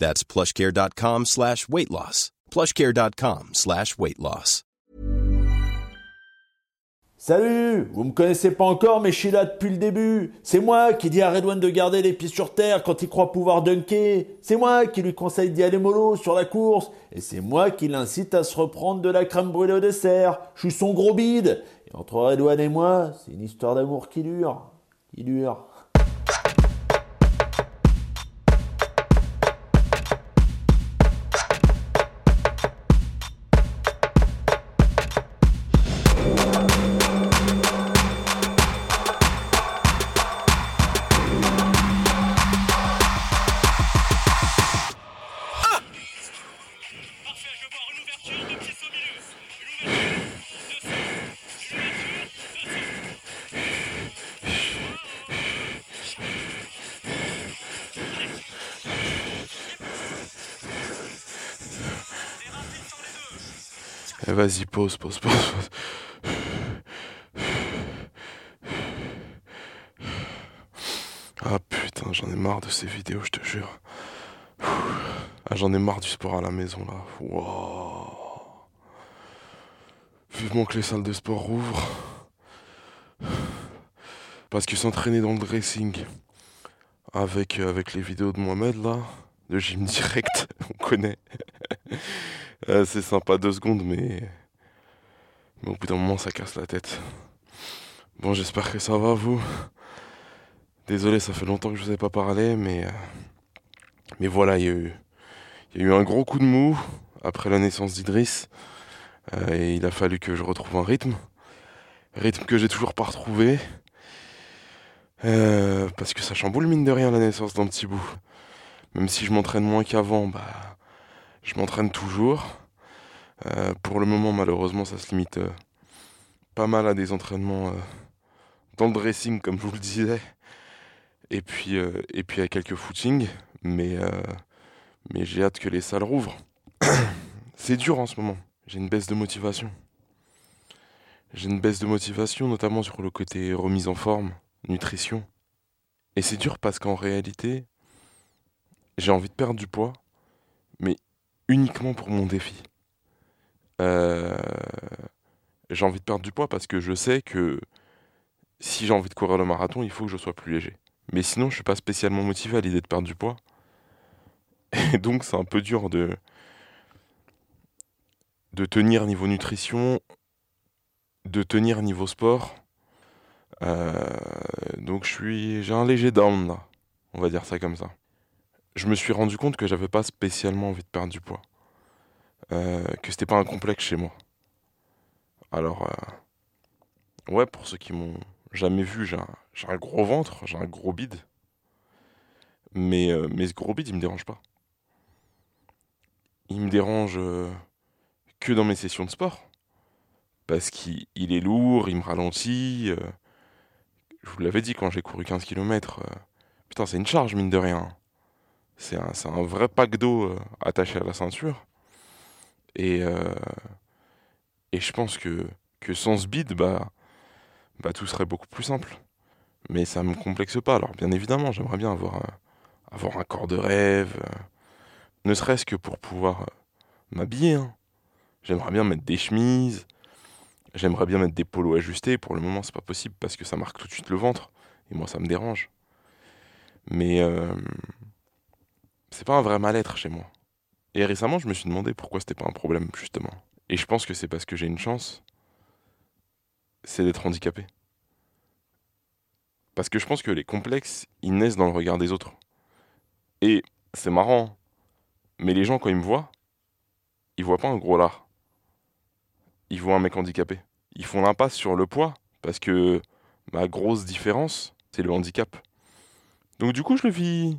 That's plushcare.com slash weight loss. plushcare.com slash weight loss. Salut Vous me connaissez pas encore, mais je suis là depuis le début. C'est moi qui dis à Redouane de garder les pieds sur terre quand il croit pouvoir dunker. C'est moi qui lui conseille d'y aller mollo sur la course. Et c'est moi qui l'incite à se reprendre de la crème brûlée au dessert. Je suis son gros bide. Et entre Redouane et moi, c'est une histoire d'amour qui dure. Qui dure. Vas-y, pause, pause, pause, pause. Ah putain, j'en ai marre de ces vidéos, je te jure. Ah, j'en ai marre du sport à la maison là. Wouah. Vivement que les salles de sport rouvrent. Parce que s'entraîner dans le dressing avec, euh, avec les vidéos de Mohamed là, de gym direct, on connaît. Euh, c'est sympa deux secondes, mais... mais au bout d'un moment ça casse la tête. Bon, j'espère que ça va vous. Désolé, ça fait longtemps que je vous ai pas parlé, mais euh, mais voilà, il y a eu un gros coup de mou après la naissance d'Idriss euh, et il a fallu que je retrouve un rythme, rythme que j'ai toujours pas retrouvé parce que ça chamboule mine de rien la naissance d'un petit bout. Même si je m'entraîne moins qu'avant, bah je m'entraîne toujours. Euh, pour le moment, malheureusement, ça se limite euh, pas mal à des entraînements euh, dans le dressing, comme je vous le disais, et puis, et puis à quelques footings, mais, mais j'ai hâte que les salles rouvrent. C'est dur en ce moment, j'ai une baisse de motivation. J'ai une baisse de motivation, notamment sur le côté remise en forme, nutrition. Et c'est dur parce qu'en réalité, j'ai envie de perdre du poids, mais uniquement pour mon défi. Euh, j'ai envie de perdre du poids parce que je sais que si j'ai envie de courir le marathon, il faut que je sois plus léger. Mais sinon, je suis pas spécialement motivé à l'idée de perdre du poids. Et donc, c'est un peu dur de de tenir niveau nutrition, de tenir niveau sport. Euh, donc, je suis, j'ai un léger down. On va dire ça comme ça. Je me suis rendu compte que j'avais pas spécialement envie de perdre du poids. Euh, que c'était pas un complexe chez moi. Alors, euh, ouais, pour ceux qui m'ont jamais vu, j'ai un, gros ventre, j'ai un gros bide. Mais, euh, mais ce gros bide, il me dérange pas. Il me dérange que dans mes sessions de sport. Parce qu'il il est lourd, il me ralentit. je vous l'avais dit quand j'ai couru 15 km. putain, c'est une charge, mine de rien. C'est un, un vrai pack d'eau euh, attaché à la ceinture. Et, euh, et je pense que, que sans ce bide, bah, bah, tout serait beaucoup plus simple. Mais ça me complexe pas. Alors, bien évidemment, j'aimerais bien avoir, un- avoir un corps de rêve, euh, ne serait-ce que pour pouvoir m'habiller. hein. J'aimerais bien mettre des chemises, j'aimerais bien mettre des polos ajustés. Pour le moment, c'est pas possible parce que ça marque tout de suite le ventre. Et moi, ça me dérange. Mais c'est pas un vrai mal-être chez moi. Et récemment, je me suis demandé pourquoi c'était pas un problème, justement. Et je pense que c'est parce que j'ai une chance, c'est d'être handicapé. Parce que je pense que les complexes, ils naissent dans le regard des autres. Et c'est marrant, mais les gens, quand ils me voient, ils voient pas un gros lard. Ils voient un mec handicapé. Ils font l'impasse sur le poids, parce que ma grosse différence, c'est le handicap. Donc du coup, je le vis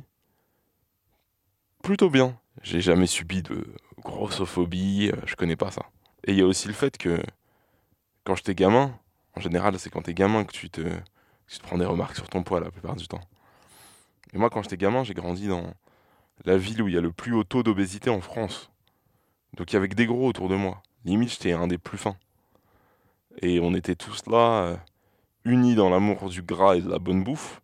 plutôt bien. J'ai jamais subi de grossophobie, euh, je connais pas ça. Et il y a aussi le fait que quand j'étais gamin, en général, c'est quand t'es gamin que tu te, que tu te prends des remarques sur ton poids la plupart du temps. Et moi, quand j'étais gamin, j'ai grandi dans la ville où il y a le plus haut taux d'obésité en France. Donc il y avait que des gros autour de moi. Limite, j'étais un des plus fins. Et on était tous là, euh, unis dans l'amour du gras et de la bonne bouffe.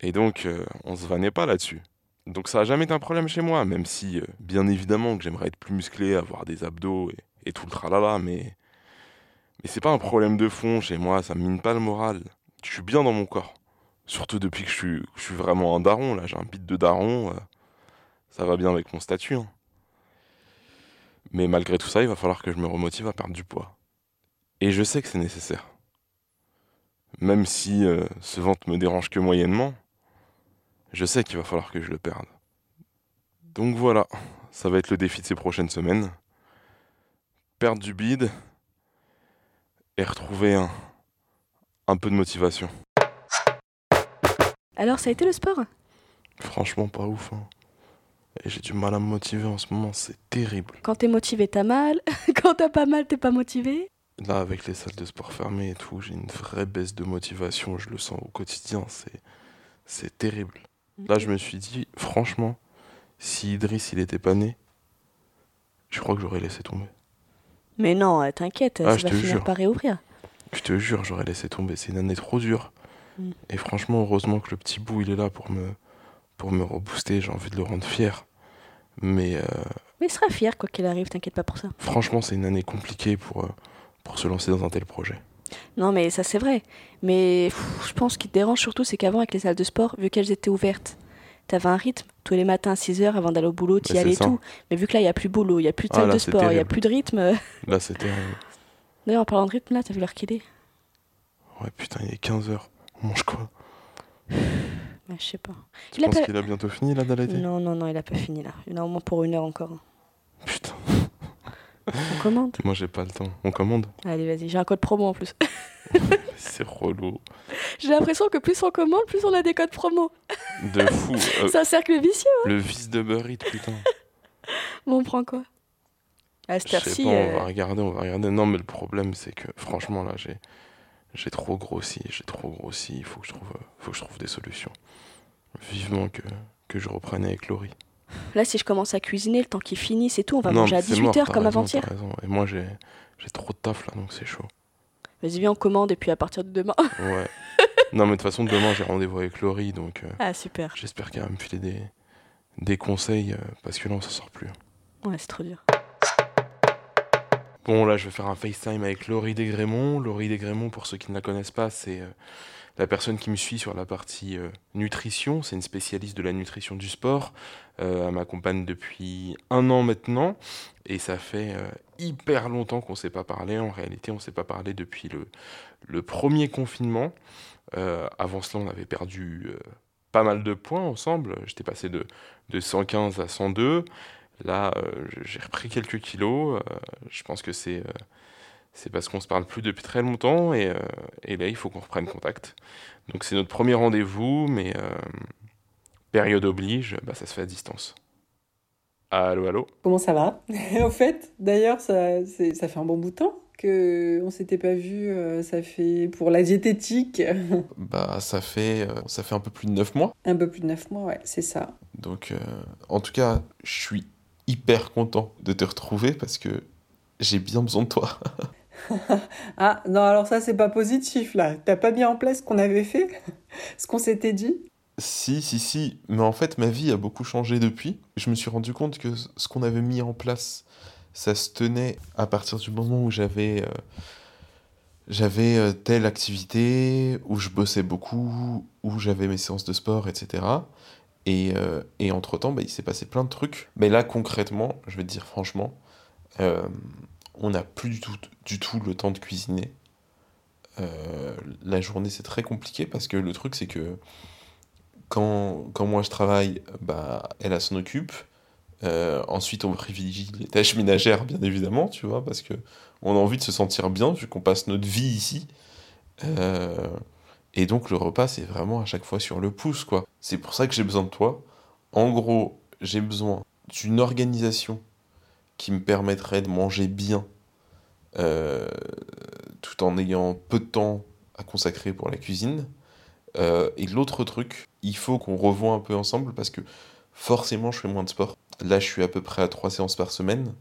Et donc, euh, on se vannait pas là-dessus. Donc ça a jamais été un problème chez moi, même si, euh, bien évidemment, que j'aimerais être plus musclé, avoir des abdos et, tout le tralala, mais... Mais c'est pas un problème de fond chez moi, ça mine pas le moral. Je suis bien dans mon corps. Surtout depuis que je suis, je suis vraiment un daron, là, j'ai un bit de daron. euh, ça va bien avec mon statut. hein. Mais malgré tout ça, il va falloir que je me remotive à perdre du poids. Et je sais que c'est nécessaire. Même si euh, ce ventre me dérange que moyennement, je sais qu'il va falloir que je le perde. Donc voilà, ça va être le défi de ces prochaines semaines. Perdre du bide et retrouver un, un peu de motivation. Alors, ça a été le sport? Franchement, pas ouf. hein. Et j'ai du mal à me motiver en ce moment, c'est terrible. Quand t'es motivé, t'as mal. Quand t'as pas mal, t'es pas motivé. Là, avec les salles de sport fermées et tout, j'ai une vraie baisse de motivation, je le sens au quotidien, c'est, c'est terrible. Là, je me suis dit, franchement, si Idriss, il était pas né, je crois que j'aurais laissé tomber. Mais non, euh, t'inquiète, Ah, ça je va te finir jure. par réouvrir. Je te jure, j'aurais laissé tomber. C'est une année trop dure. Mm. Et franchement, heureusement que le petit bout, il est là pour me, pour me rebooster. J'ai envie de le rendre fier. Mais euh, Mais il sera fier, quoi qu'il arrive, t'inquiète pas pour ça. franchement, c'est une année compliquée pour, euh, pour se lancer dans un tel projet. Non, mais ça, c'est vrai. Mais pff, je pense qu'il te dérange surtout, c'est qu'avant, avec les salles de sport, vu qu'elles étaient ouvertes, t'avais un rythme. Tous les matins à 6 heures avant d'aller au boulot, t'y c'est allais et tout. Mais vu que là, il n'y a plus de boulot, il n'y a plus de Ah, salle là, de sport, il n'y a plus de rythme. Là, c'était. terrible. D'ailleurs, en parlant de rythme, là, t'as vu l'heure qu'il est Ouais, putain, il est 15h. On mange quoi? Ouais, Je sais pas. Tu Il penses pas- qu'il a bientôt fini, là, d'allaiter Non, non, non, il a pas fini là. Il en a au moins pour une heure encore. Putain, On commande moi, j'ai pas le temps. On commande Allez, vas-y, j'ai un code promo en plus. C'est relou. j'ai l'impression que plus on commande, plus on a des codes promo. De fou. Euh, C'est un cercle vicieux. le vice de Burrit, putain. Bon, on prend quoi? À cette Je sais heure-ci, on euh, va regarder, on va regarder. Non, mais le problème, c'est que franchement, là, j'ai, j'ai trop grossi, j'ai trop grossi. Il faut que je trouve, euh, faut que je trouve des solutions. Vivement que, que je reprenne avec Laurie. Là, si je commence à cuisiner, le temps qu'il finisse et tout, on va non, manger à mais c'est mort, 18h t'as comme avant-hier. Et moi, j'ai, j'ai trop de taf là, donc c'est chaud. Vas-y, viens, on commande et puis à partir de demain. Ouais. non, mais de toute façon, demain, j'ai rendez-vous avec Laurie, donc euh, ah, super. j'espère qu'elle va me filer des, des conseils, euh, parce que là, on s'en sort plus. Ouais, c'est trop dur. Bon, là, je vais faire un FaceTime avec Laurie Desgrémont. Laurie Desgrémont, pour ceux qui ne la connaissent pas, c'est euh, la personne qui me suit sur la partie nutrition. C'est une spécialiste de la nutrition du sport. Euh, elle m'accompagne depuis un an maintenant. Et ça fait euh, hyper longtemps qu'on ne s'est pas parlé. En réalité, on ne s'est pas parlé depuis le, le premier confinement. Euh, avant cela, on avait perdu pas mal de points ensemble. J'étais passé de, de 115 à 102. Là, j'ai repris quelques kilos. je pense que c'est c'est parce qu'on se parle plus depuis très longtemps et, et là, il faut qu'on reprenne contact. Donc, c'est notre premier rendez-vous, mais période oblige, bah, ça se fait à distance. Allô, allô Comment ça va Au fait, d'ailleurs, ça, ça fait un bon bout de temps que on s'était pas vu. euh, ça fait pour la diététique Bah, ça fait, euh, ça fait un peu plus de 9 mois. un peu plus de neuf mois, ouais, c'est ça. Donc, euh, en tout cas, je suis hyper content de te retrouver parce que j'ai bien besoin de toi. Ah non, alors ça c'est pas positif là. T'as pas mis en place ce qu'on avait fait, ce qu'on s'était dit. Si, si, si, mais en fait, ma vie a beaucoup changé depuis. Je me suis rendu compte que ce qu'on avait mis en place, ça se tenait à partir du moment où j'avais euh, euh, telle activité, où je bossais beaucoup, où j'avais mes séances de sport, etc. Et, euh, et entre-temps, bah, il s'est passé plein de trucs. Mais là, concrètement, je vais te dire franchement, on n'a plus du tout, du tout le temps de cuisiner. La journée, c'est très compliqué parce que le truc, c'est que quand, quand moi je travaille, bah, elle, s'en occupe. Euh, ensuite, on privilégie les tâches ménagères, bien évidemment, tu vois, parce que on a envie de se sentir bien vu qu'on passe notre vie ici. Euh, et donc, le repas, c'est vraiment à chaque fois sur le pouce, quoi. C'est pour ça que j'ai besoin de toi. En gros, j'ai besoin d'une organisation qui me permettrait de manger bien, euh, tout en ayant peu de temps à consacrer pour la cuisine. Et l'autre truc, il faut qu'on revoie un peu ensemble parce que forcément, je fais moins de sport. Là, je suis à peu près à 3 séances par semaine.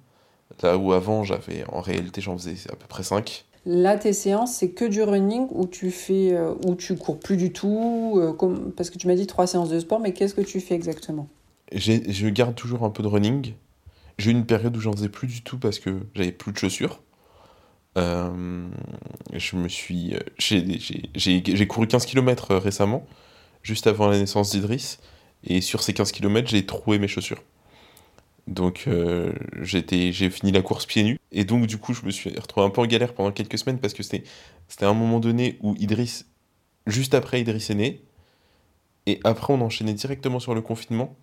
Là où avant, j'avais, en réalité, j'en faisais à peu près 5. Là, tes séances, c'est que du running où tu fais, euh, où tu cours plus du tout, euh, comme, parce que tu m'as dit trois séances de sport, mais qu'est-ce que tu fais exactement? Je garde toujours un peu de running. J'ai eu une période où j'en faisais plus du tout parce que j'avais plus de chaussures. Euh, je me suis. J'ai couru 15 km récemment, juste avant la naissance d'Idriss. Et sur ces 15 km, j'ai troué mes chaussures. Donc euh, j'ai fini la course pieds nus. Et donc du coup, je me suis retrouvé un peu en galère pendant quelques semaines parce que c'était, un moment donné où Idriss, juste après Idriss est né. Et après, on enchaînait directement sur le confinement.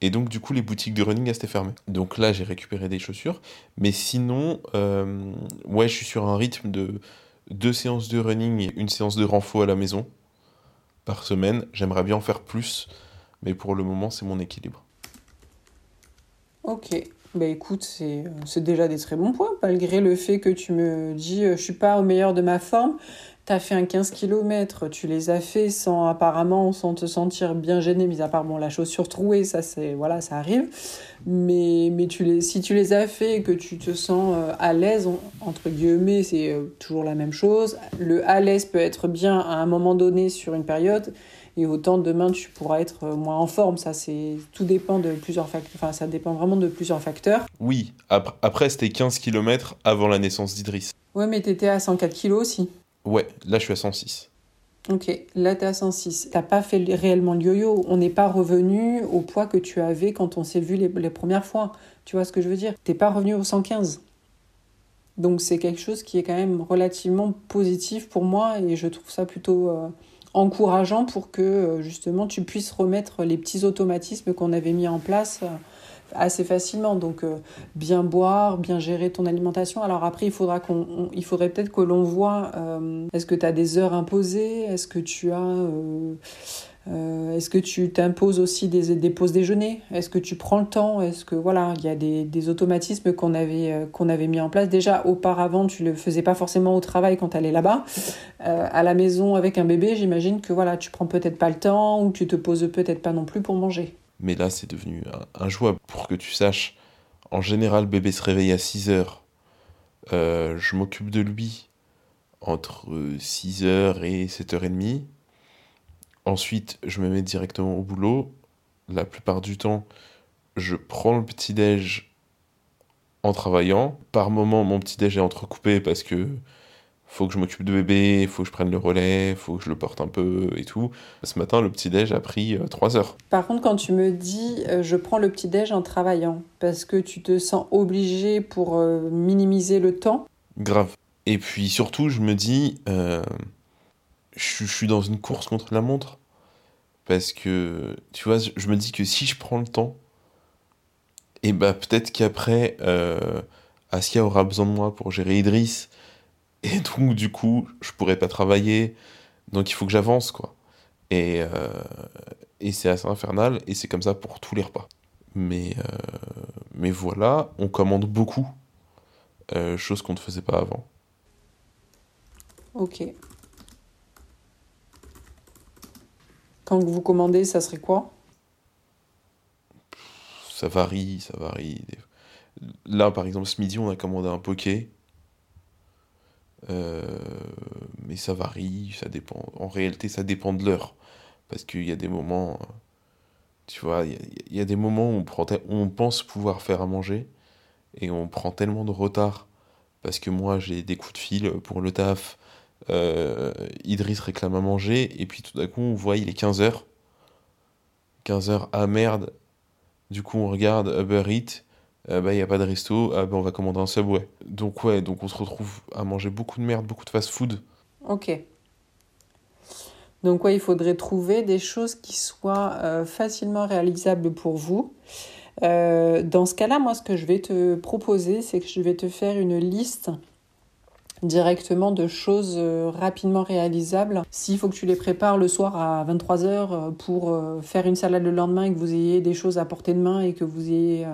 Et donc, du coup, les boutiques de running étaient fermées. Donc là, j'ai récupéré des chaussures. Mais sinon, euh, ouais, je suis sur un rythme de deux séances de running et une séance de renfo à la maison par semaine. J'aimerais bien en faire plus. Mais pour le moment, c'est mon équilibre. Ok, bah écoute, c'est c'est déjà des très bons points, malgré le fait que tu me dis euh, je suis pas au meilleur de ma forme. T'as fait un 15 km, tu les as fait sans apparemment sans te sentir bien gêné, mis à part bon la chaussure trouée, ça c'est voilà, ça arrive. Mais mais tu les si tu les as fait et que tu te sens euh, à l'aise entre guillemets, c'est euh, toujours la même chose. Le à l'aise peut être bien à un moment donné sur une période et autant demain tu pourras être euh, moins en forme, ça c'est tout dépend de plusieurs facteurs, enfin ça dépend vraiment de plusieurs facteurs. Oui, ap- après, c'était 15 km avant la naissance d'Idriss. Ouais, mais t'étais à 104 kilos aussi. Ouais, là, je suis à 106. Ok, là t'es à 106. T'as pas fait réellement le yo-yo. On n'est pas revenu au poids que tu avais quand on s'est vu les, les premières fois. Tu vois ce que je veux dire? T'es pas revenu au 115. Donc c'est quelque chose qui est quand même relativement positif pour moi et je trouve ça plutôt euh, encourageant pour que euh, justement tu puisses remettre les petits automatismes qu'on avait mis en place euh, assez facilement. Donc euh, bien boire, bien gérer ton alimentation. Alors après, il faudra qu'on, on- il faudrait peut-être que l'on voit. euh, est-ce que tu as des heures imposées? Est-ce que tu as euh, est-ce que tu t'imposes aussi des, des pauses déjeuner? Est-ce que tu prends le temps? Est-ce que voilà, il y a des, des automatismes qu'on avait qu'on avait mis en place déjà auparavant. Tu le faisais pas forcément au travail quand tu allais là-bas. À la maison avec un bébé, j'imagine que voilà, tu prends peut-être pas le temps ou tu te poses peut-être pas non plus pour manger. Mais là, c'est devenu un- injouable. Pour que tu saches, en général, bébé se réveille à 6 heures. Euh, je m'occupe de lui entre 6 heures et 7h30. Ensuite, je me mets directement au boulot. La plupart du temps, je prends le petit-déj en travaillant. Par moment, mon petit-déj est entrecoupé parce que faut que je m'occupe de bébé, faut que je prenne le relais, faut que je le porte un peu et tout. Ce matin, le petit-déj a pris 3 heures. Par contre, quand tu me dis euh, je prends le petit-déj en travaillant, parce que tu te sens obligé pour euh, minimiser le temps, Grave. Et puis surtout, je me dis, euh, je, suis- je suis dans une course contre la montre. Parce que, tu vois, je me dis que si je prends le temps, et bah peut-être qu'après, euh, Asia aura besoin de moi pour gérer Idriss. Et donc, du coup, je pourrais pas travailler. Donc, il faut que j'avance, quoi. Et, euh, et c'est assez infernal. Et c'est comme ça pour tous les repas. Mais, euh, mais voilà, on commande beaucoup. Euh, chose qu'on ne faisait pas avant. ok. Quand vous commandez, ça serait quoi? Ça varie, ça varie. Là, par exemple, ce midi, on a commandé un poké. Euh, mais ça varie, ça dépend. En réalité, ça dépend de l'heure. Parce qu'il y a des moments, euh, tu vois, il y a, des moments où on pense pouvoir faire à manger et on prend tellement de retard parce que moi, j'ai des coups de fil pour le taf. euh, Idriss réclame à manger et puis tout d'un coup, on voit, il est 15h. 15h, ah merde, du coup, on regarde Uber Eats. Euh, bah il y a pas de resto, ah bah on va commander un Subway. Donc ouais, donc on se retrouve à manger beaucoup de merde, beaucoup de fast-food. Ok. Donc ouais, il faudrait trouver des choses qui soient euh, facilement réalisables pour vous. Euh, dans ce cas-là, moi, ce que je vais te proposer, c'est que je vais te faire une liste directement de choses euh, rapidement réalisables. S'il faut que tu les prépares le soir à 23h pour faire une salade le lendemain et que vous ayez des choses à portée de main et que vous ayez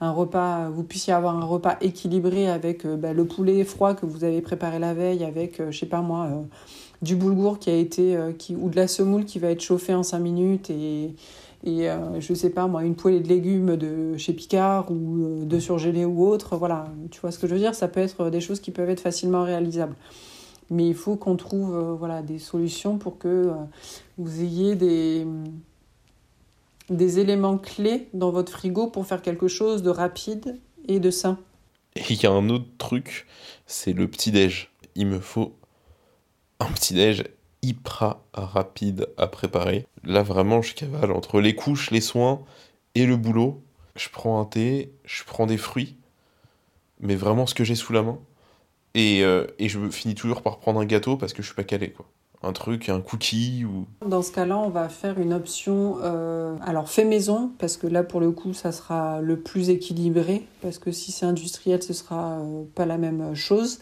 un repas, vous puissiez avoir un repas équilibré avec bah, le poulet froid que vous avez préparé la veille, avec, je sais pas moi, du boulgour qui a été, qui, ou de la semoule qui va être chauffée en 5 minutes et, et euh, je sais pas moi, une poêlée de légumes de chez Picard ou euh, de surgelé ou autre. Voilà, tu vois ce que je veux dire? Ça peut être des choses qui peuvent être facilement réalisables. Mais il faut qu'on trouve euh, voilà, des solutions pour que vous ayez des, des éléments clés dans votre frigo pour faire quelque chose de rapide et de sain. Et il y a un autre truc, c'est le petit-déj. Il me faut un petit-déj hyper rapide à préparer. Là, vraiment, je cavale entre les couches, les soins et le boulot. Je prends un thé, je prends des fruits, mais vraiment ce que j'ai sous la main. Et, euh, et, je finis toujours par prendre un gâteau parce que je suis pas calé, quoi. Un truc, un cookie ou... Dans ce cas-là, on va faire une option, euh, alors fait maison, parce que là, pour le coup, ça sera le plus équilibré, parce que si c'est industriel, ce sera euh, pas la même chose.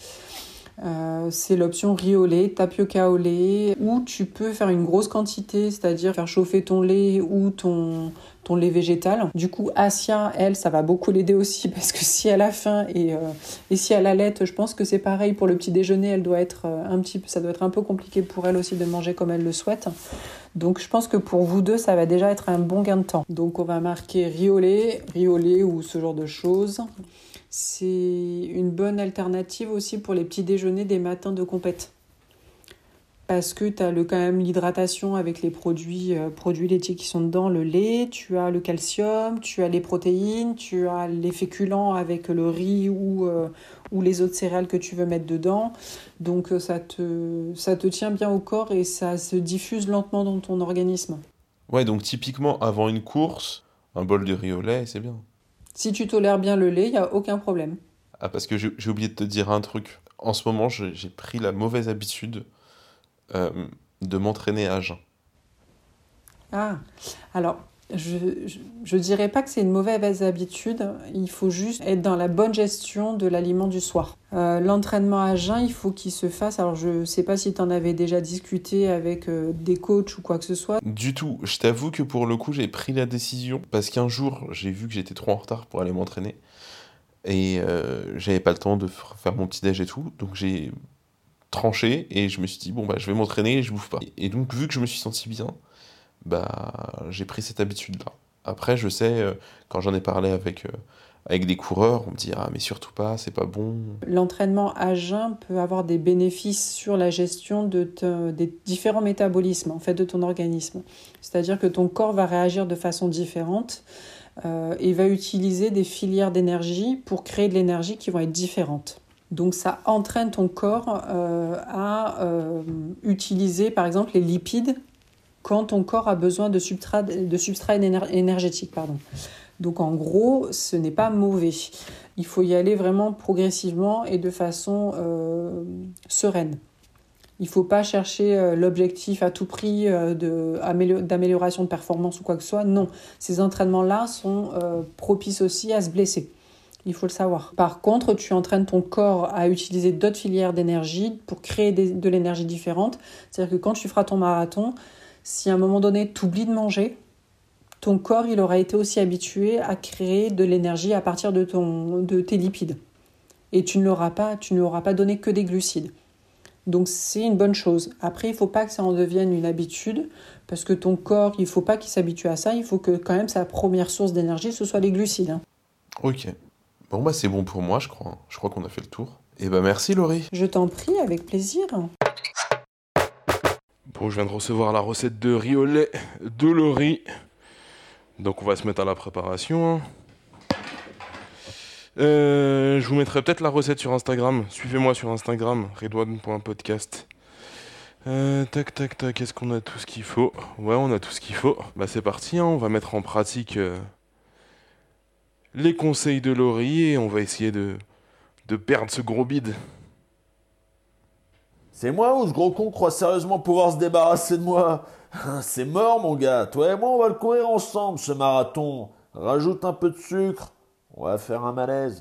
Euh, c'est l'option riz au lait, tapioca au lait, où tu peux faire une grosse quantité, c'est-à-dire faire chauffer ton lait ou ton, ton lait végétal. Du coup, Asia, elle, ça va beaucoup l'aider aussi parce que si elle a faim et, euh, et si elle allait, je pense que c'est pareil pour le petit déjeuner. Elle doit être euh, un petit, ça doit être un peu compliqué pour elle aussi de manger comme elle le souhaite. Donc, je pense que pour vous deux, ça va déjà être un bon gain de temps. Donc, on va marquer au lait ou ce genre de choses. C'est une bonne alternative aussi pour les petits déjeuners des matins de compète. Parce que tu as le, quand même l'hydratation avec les produits, euh, produits laitiers qui sont dedans, le lait, tu as le calcium, tu as les protéines, tu as les féculents avec le riz ou, euh, ou les autres céréales que tu veux mettre dedans. Donc euh, ça te, ça te tient bien au corps et ça se diffuse lentement dans ton organisme. Ouais, donc typiquement avant une course, un bol de riz au lait, c'est bien. Si tu tolères bien le lait, il n'y a aucun problème. Ah, parce que j'ai oublié de te dire un truc. En ce moment, j'ai pris la mauvaise habitude euh, de m'entraîner à jeun. Ah, alors je, je, dirais pas que c'est une mauvaise habitude, il faut juste être dans la bonne gestion de l'aliment du soir. Euh, l'entraînement à jeun, il faut qu'il se fasse. Alors je sais pas si tu en avais déjà discuté avec euh, des coachs ou quoi que ce soit. Du tout, je t'avoue que pour le coup j'ai pris la décision parce qu'un jour j'ai vu que j'étais trop en retard pour aller m'entraîner et euh, j'avais pas le temps de faire mon petit déj et tout, donc j'ai tranché et je me suis dit bon bah je vais m'entraîner et je bouffe pas. Et donc vu que je me suis senti bien, bah, j'ai pris cette habitude-là. Après, je sais, euh, quand j'en ai parlé avec, euh, avec des coureurs, on me dit Ah, mais surtout pas, c'est pas bon. L'entraînement à jeun peut avoir des bénéfices sur la gestion de des différents métabolismes en fait, de ton organisme. C'est-à-dire que ton corps va réagir de façon différente euh, et va utiliser des filières d'énergie pour créer de l'énergie qui vont être différentes. Donc ça entraîne ton corps à utiliser par exemple les lipides quand ton corps a besoin de substrat, de substrat énergétique. Pardon. Donc en gros, ce n'est pas mauvais. Il faut y aller vraiment progressivement et de façon euh, sereine. Il ne faut pas chercher euh, l'objectif à tout prix euh, d'amélioration de, performance ou quoi que ce soit. Non, ces entraînements-là sont propices aussi à se blesser. Il faut le savoir. Par contre, tu entraînes ton corps à utiliser d'autres filières d'énergie pour créer de l'énergie différente. C'est-à-dire que quand tu feras ton marathon, si à un moment donné tu oublies de manger, ton corps il aura été aussi habitué à créer de l'énergie à partir de, ton, de tes lipides. Et tu ne l'auras pas, tu ne auras pas donné que des glucides. Donc c'est une bonne chose. Après, il ne faut pas que ça en devienne une habitude, parce que ton corps, il ne faut pas qu'il s'habitue à ça, il faut que quand même sa première source d'énergie, ce soit les glucides. Hein. Ok. Bon, bah c'est bon pour moi, je crois. Je crois qu'on a fait le tour. Eh bah merci Laurie. Je t'en prie, avec plaisir. Bon, je viens de recevoir la recette de riz au lait de Laurie. Donc on va se mettre à la préparation. Euh, je vous mettrai peut-être la recette sur Instagram. Suivez-moi sur Instagram, redouane.podcast. Euh, tac, tac, tac, est-ce qu'on a tout ce qu'il faut? Ouais, on a tout ce qu'il faut. Bah c'est parti, hein. on va mettre en pratique euh, les conseils de Laurie et on va essayer de, de perdre ce gros bide. C'est moi ou ce gros con croit sérieusement pouvoir se débarrasser de moi? C'est mort, mon gars. Toi et moi, on va le courir ensemble, ce marathon. Rajoute un peu de sucre. On va faire un malaise.